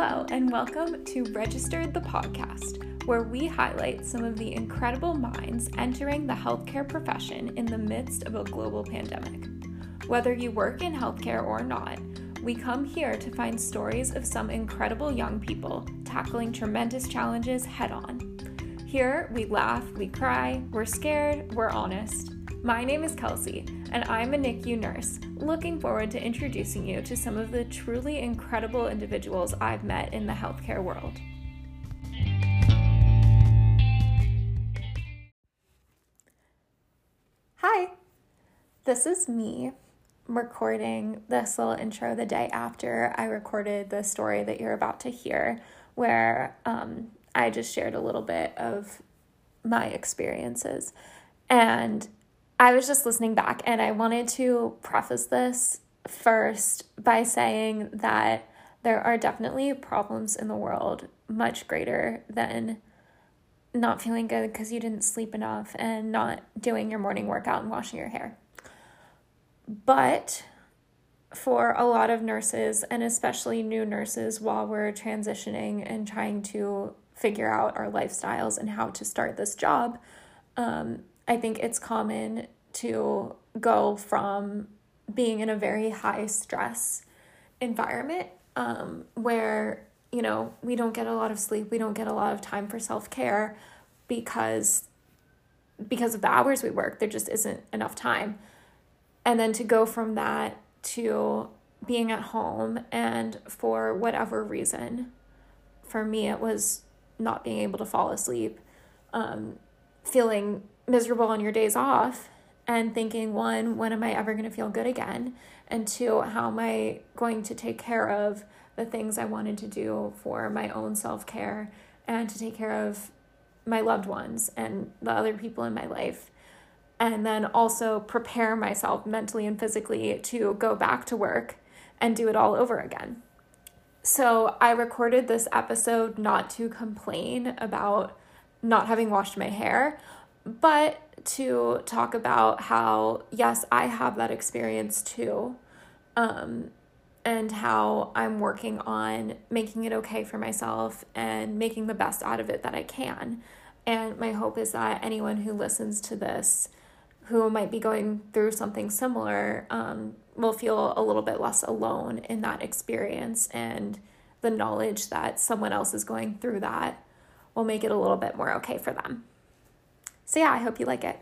Hello, and welcome to Registered the Podcast, where we highlight some of the incredible minds entering the healthcare profession in the midst of a global pandemic. Whether you work in healthcare or not, we come here to find stories of some incredible young people tackling tremendous challenges head on. Here, we laugh, we cry, we're scared, we're honest. My name is Kelsey, and I'm a NICU nurse, looking forward to introducing you to some of the truly incredible individuals I've met in the healthcare world. Hi, this is me recording this little intro the day after I recorded the story that you're about to hear, where um, I just shared a little bit of my experiences. And I was just listening back and I wanted to preface this first by saying that there are definitely problems in the world much greater than not feeling good because you didn't sleep enough and not doing your morning workout and washing your hair. But for a lot of nurses, and especially new nurses, while we're transitioning and trying to figure out our lifestyles and how to start this job, um, I think it's common to go from being in a very high stress environment um, where, you know, we don't get a lot of sleep, we don't get a lot of time for self care because because of the hours we work, there just isn't enough time. And then to go from that to being at home and for whatever reason, for me, it was not being able to fall asleep, um, feeling miserable on your days off and thinking one when am i ever going to feel good again? And two how am i going to take care of the things i wanted to do for my own self-care and to take care of my loved ones and the other people in my life? And then also prepare myself mentally and physically to go back to work and do it all over again. So i recorded this episode not to complain about not having washed my hair but to talk about how, yes, I have that experience too. Um, and how I'm working on making it okay for myself and making the best out of it that I can. And my hope is that anyone who listens to this who might be going through something similar um, will feel a little bit less alone in that experience. And the knowledge that someone else is going through that will make it a little bit more okay for them. So, yeah, I hope you like it.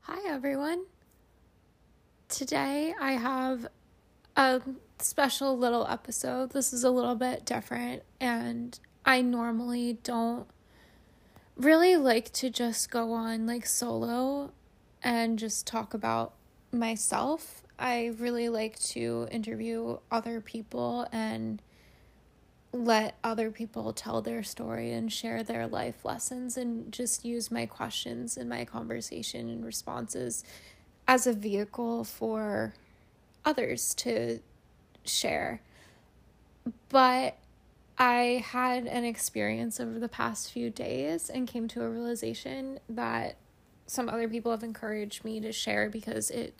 Hi, everyone. Today I have a special little episode. This is a little bit different, and I normally don't really like to just go on like solo and just talk about myself. I really like to interview other people and let other people tell their story and share their life lessons and just use my questions and my conversation and responses as a vehicle for others to share. But I had an experience over the past few days and came to a realization that some other people have encouraged me to share because it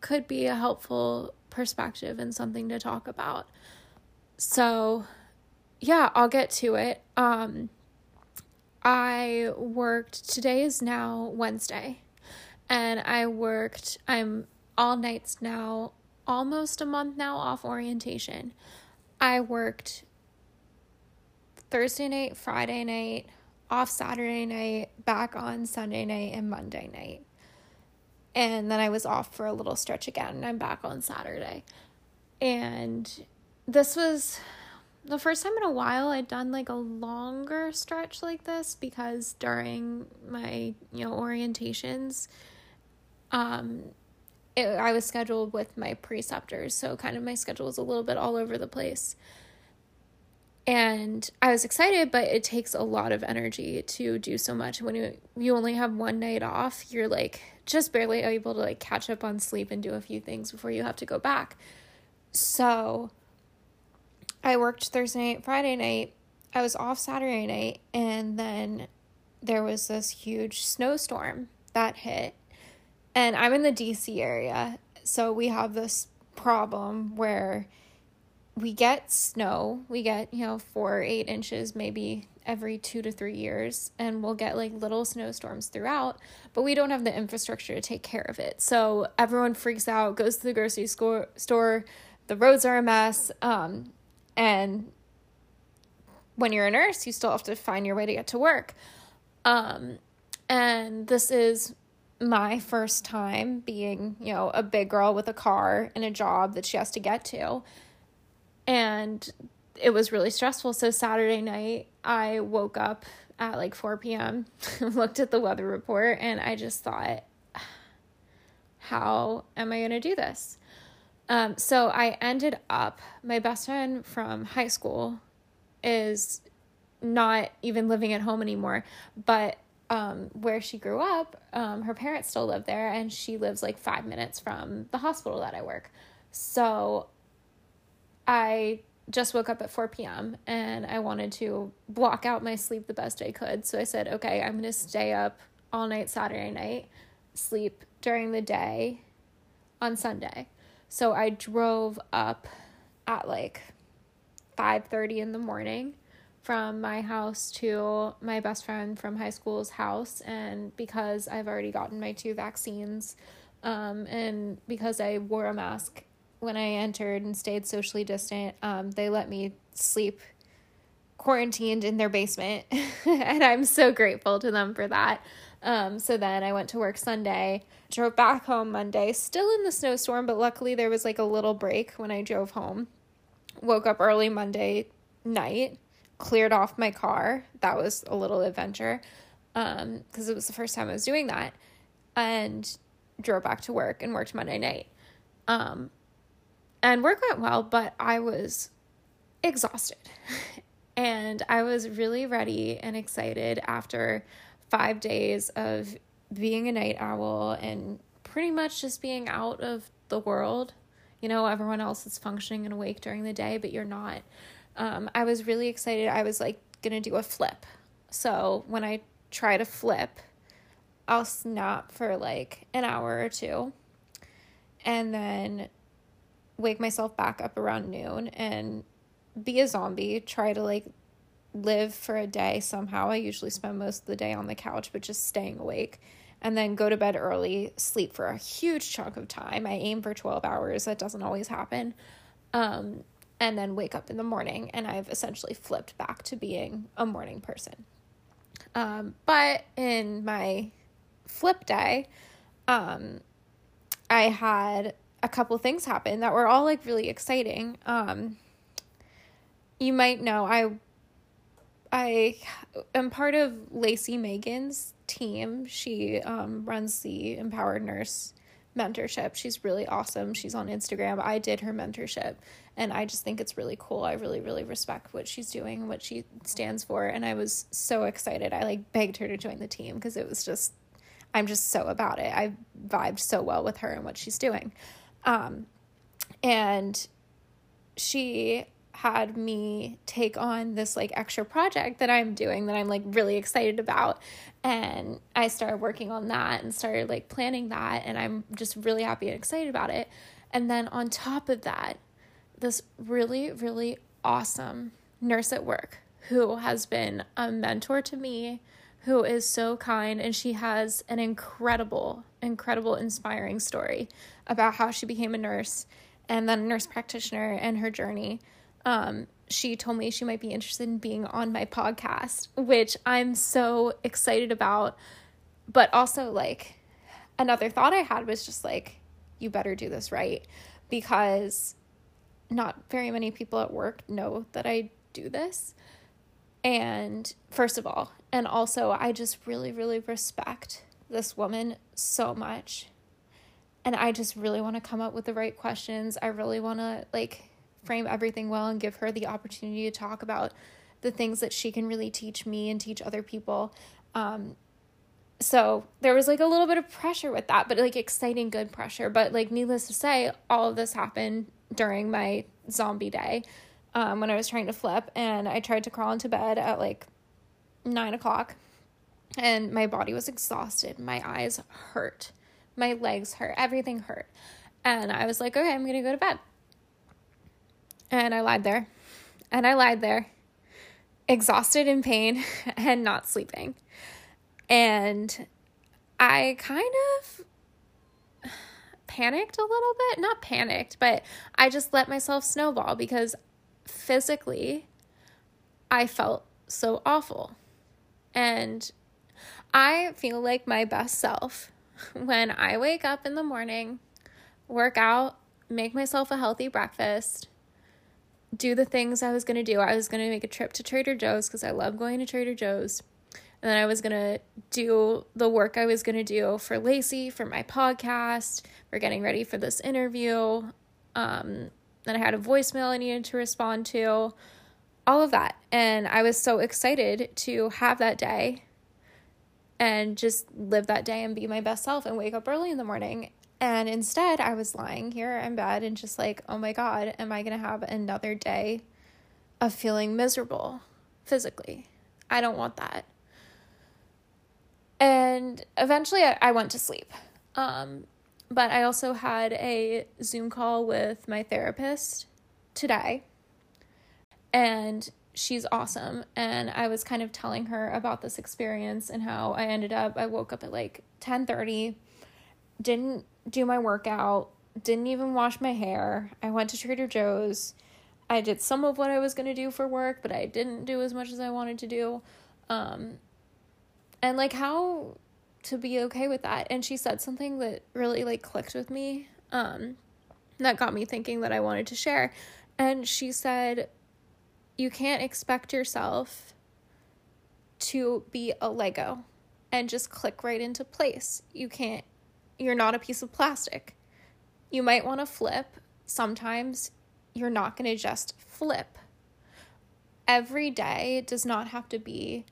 could be a helpful perspective and something to talk about. So, yeah, I'll get to it. Um, I worked, today is now Wednesday, and I worked, I'm all nights now, almost a month now off orientation. I worked Thursday night, Friday night, off Saturday night, back on Sunday night, and Monday night. And then I was off for a little stretch again, and I'm back on Saturday. And this was the first time in a while I'd done like a longer stretch like this because during my, you know, orientations, um, it, I was scheduled with my preceptors, so kind of my schedule was a little bit all over the place. And I was excited, but it takes a lot of energy to do so much. When you you only have one night off, you're like just barely able to like catch up on sleep and do a few things before you have to go back. So, I worked Thursday night, Friday night. I was off Saturday night, and then there was this huge snowstorm that hit. And I'm in the DC area, so we have this problem where we get snow. We get, you know, four, or eight inches, maybe every two to three years, and we'll get like little snowstorms throughout, but we don't have the infrastructure to take care of it. So everyone freaks out, goes to the grocery store, store the roads are a mess. Um, and when you're a nurse, you still have to find your way to get to work. Um, and this is my first time being, you know, a big girl with a car and a job that she has to get to. And it was really stressful. So Saturday night, I woke up at like 4 p.m., looked at the weather report, and I just thought, how am I going to do this? Um, so I ended up, my best friend from high school is not even living at home anymore, but um, where she grew up, um, her parents still live there, and she lives like five minutes from the hospital that I work. So I just woke up at 4 p.m. and I wanted to block out my sleep the best I could. So I said, okay, I'm going to stay up all night Saturday night, sleep during the day on Sunday. So I drove up at like 5:30 in the morning from my house to my best friend from high school's house and because I've already gotten my two vaccines um, and because I wore a mask when I entered and stayed socially distant, um, they let me sleep quarantined in their basement. and I'm so grateful to them for that. Um, so then I went to work Sunday, drove back home Monday, still in the snowstorm, but luckily there was like a little break when I drove home. Woke up early Monday night, cleared off my car. That was a little adventure um, because it was the first time I was doing that. And drove back to work and worked Monday night. Um, and work went well, but I was exhausted. and I was really ready and excited after five days of being a night owl and pretty much just being out of the world. You know, everyone else is functioning and awake during the day, but you're not. Um, I was really excited. I was like gonna do a flip. So when I try to flip, I'll snap for like an hour or two and then wake myself back up around noon and be a zombie, try to like live for a day somehow. I usually spend most of the day on the couch, but just staying awake. And then go to bed early, sleep for a huge chunk of time. I aim for 12 hours. That doesn't always happen. Um, and then wake up in the morning. And I've essentially flipped back to being a morning person. Um, but in my flip day, um, I had a couple things happen that were all like really exciting. Um, you might know I I am part of Lacey Megan's team. She um, runs the Empowered Nurse mentorship. She's really awesome. She's on Instagram. I did her mentorship and I just think it's really cool. I really, really respect what she's doing, what she stands for. And I was so excited. I like begged her to join the team because it was just, I'm just so about it. I vibed so well with her and what she's doing. Um, and she had me take on this like extra project that I'm doing that I'm like really excited about. And I started working on that and started like planning that. And I'm just really happy and excited about it. And then on top of that, this really, really awesome nurse at work who has been a mentor to me, who is so kind, and she has an incredible, incredible, inspiring story about how she became a nurse and then a nurse practitioner and her journey. Um, she told me she might be interested in being on my podcast, which I'm so excited about. But also, like, another thought I had was just like, you better do this right because not very many people at work know that I do this. And first of all, and also, I just really, really respect this woman so much and I just really want to come up with the right questions. I really want to like frame everything well and give her the opportunity to talk about the things that she can really teach me and teach other people. Um, so there was like a little bit of pressure with that, but like exciting, good pressure. But like, needless to say, all of this happened during my zombie day um, when I was trying to flip, and I tried to crawl into bed at like nine o'clock, and my body was exhausted. My eyes hurt my legs hurt, everything hurt. And I was like, okay, I'm to go to bed. And I lied there. And I lied there, exhausted in pain and not sleeping. And I kind of panicked a little bit. Not panicked, but I just let myself snowball because physically I felt so awful. And I feel like my best self when I wake up in the morning, work out, make myself a healthy breakfast, do the things I was going to do. I was going to make a trip to Trader Joe's because I love going to Trader Joe's. And then I was going to do the work I was going to do for Lacey, for my podcast, for getting ready for this interview. Um, then I had a voicemail I needed to respond to, all of that. And I was so excited to have that day and just live that day and be my best self and wake up early in the morning. And instead, I was lying here in bed and just like, oh my God, am I going to have another day of feeling miserable physically? I don't want that. And eventually, I, I went to sleep. Um, but I also had a Zoom call with my therapist today. And she's awesome. And I was kind of telling her about this experience and how I ended up I woke up at like 10:30, didn't do my workout, didn't even wash my hair. I went to Trader Joe's. I did some of what I was going to do for work, but I didn't do as much as I wanted to do. Um and like how to be okay with that. And she said something that really like clicked with me. Um that got me thinking that I wanted to share. And she said you can't expect yourself to be a Lego and just click right into place. You can't, you're not a piece of plastic. You might want to flip. Sometimes you're not going to just flip. Every day does not have to be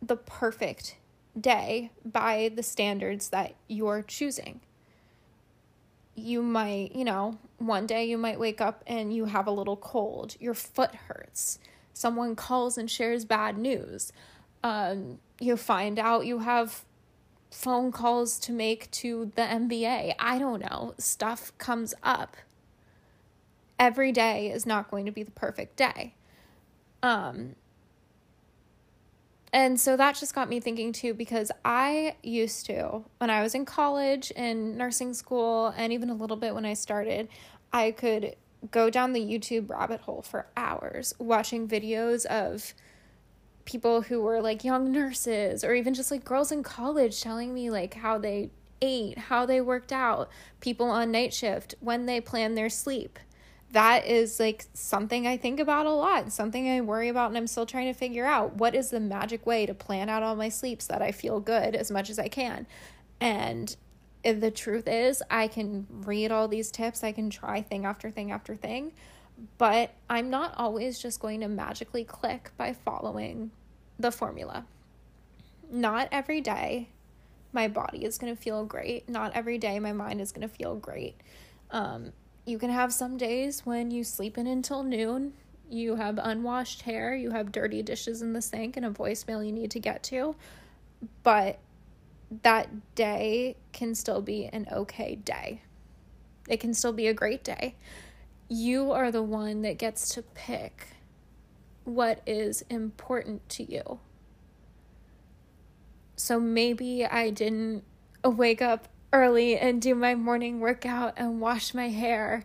the perfect day by the standards that you're choosing you might, you know, one day you might wake up and you have a little cold, your foot hurts, someone calls and shares bad news. Um, you find out you have phone calls to make to the NBA. I don't know. Stuff comes up. Every day is not going to be the perfect day. Um, and so that just got me thinking too, because I used to, when I was in college and nursing school, and even a little bit when I started, I could go down the YouTube rabbit hole for hours watching videos of people who were like young nurses or even just like girls in college telling me like how they ate, how they worked out, people on night shift, when they plan their sleep that is like something I think about a lot, something I worry about, and I'm still trying to figure out what is the magic way to plan out all my sleeps so that I feel good as much as I can. And the truth is, I can read all these tips, I can try thing after thing after thing, but I'm not always just going to magically click by following the formula. Not every day my body is going to feel great, not every day my mind is going to feel great. Um, you can have some days when you sleep in until noon, you have unwashed hair, you have dirty dishes in the sink, and a voicemail you need to get to. But that day can still be an okay day. It can still be a great day. You are the one that gets to pick what is important to you. So maybe I didn't wake up early and do my morning workout and wash my hair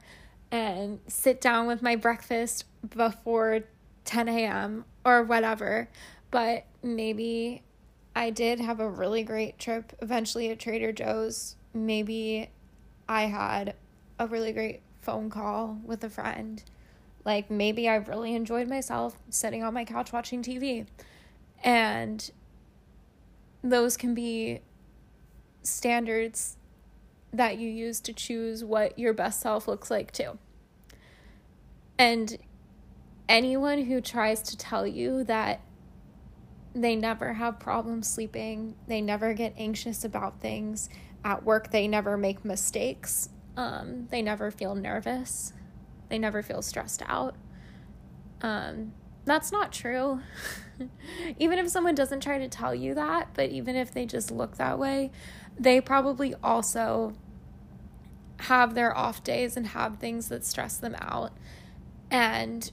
and sit down with my breakfast before 10 a.m. or whatever. But maybe I did have a really great trip eventually at Trader Joe's. Maybe I had a really great phone call with a friend. Like maybe I really enjoyed myself sitting on my couch watching TV. And those can be standards that you use to choose what your best self looks like too. And anyone who tries to tell you that they never have problems sleeping, they never get anxious about things at work, they never make mistakes, um, they never feel nervous, they never feel stressed out. Um, that's not true. even if someone doesn't try to tell you that, but even if they just look that way, they probably also have their off days and have things that stress them out. And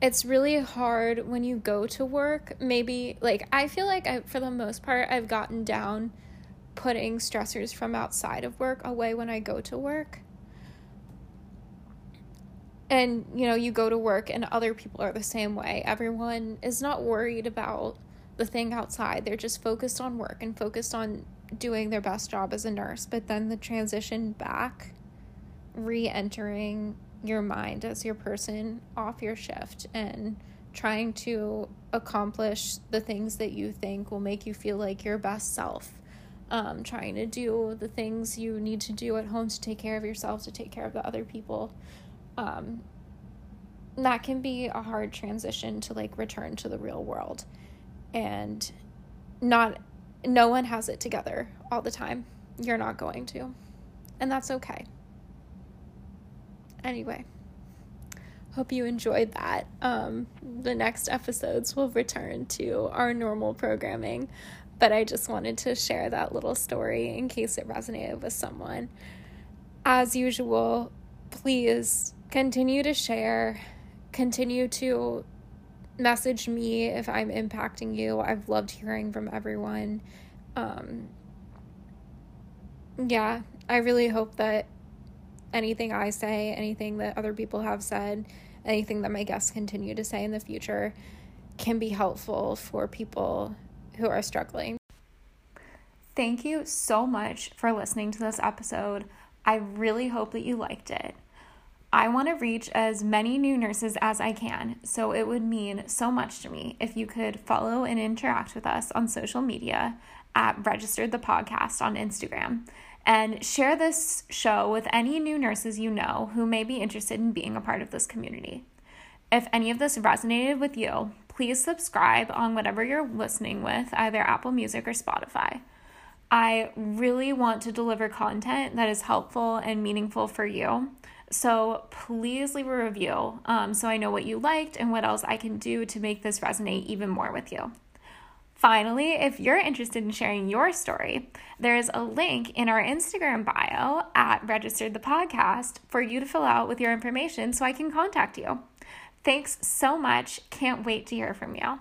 it's really hard when you go to work. Maybe, like, I feel like I, for the most part, I've gotten down putting stressors from outside of work away when I go to work. And, you know, you go to work and other people are the same way. Everyone is not worried about the thing outside. They're just focused on work and focused on doing their best job as a nurse. But then the transition back, re entering your mind as your person off your shift and trying to accomplish the things that you think will make you feel like your best self. Um, trying to do the things you need to do at home to take care of yourself, to take care of the other people. Um, that can be a hard transition to like return to the real world. And not, no one has it together all the time. You're not going to. And that's okay. Anyway, hope you enjoyed that. Um, the next episodes will return to our normal programming, but I just wanted to share that little story in case it resonated with someone. As usual, please continue to share, continue to message me if I'm impacting you. I've loved hearing from everyone. Um, yeah, I really hope that anything I say, anything that other people have said, anything that my guests continue to say in the future can be helpful for people who are struggling. Thank you so much for listening to this episode. I really hope that you liked it. I want to reach as many new nurses as I can, so it would mean so much to me if you could follow and interact with us on social media at Registered the Podcast on Instagram and share this show with any new nurses you know who may be interested in being a part of this community. If any of this resonated with you, please subscribe on whatever you're listening with, either Apple Music or Spotify. I really want to deliver content that is helpful and meaningful for you. So please leave a review um, so I know what you liked and what else I can do to make this resonate even more with you. Finally, if you're interested in sharing your story, there is a link in our Instagram bio at Registered the Podcast for you to fill out with your information so I can contact you. Thanks so much. Can't wait to hear from you.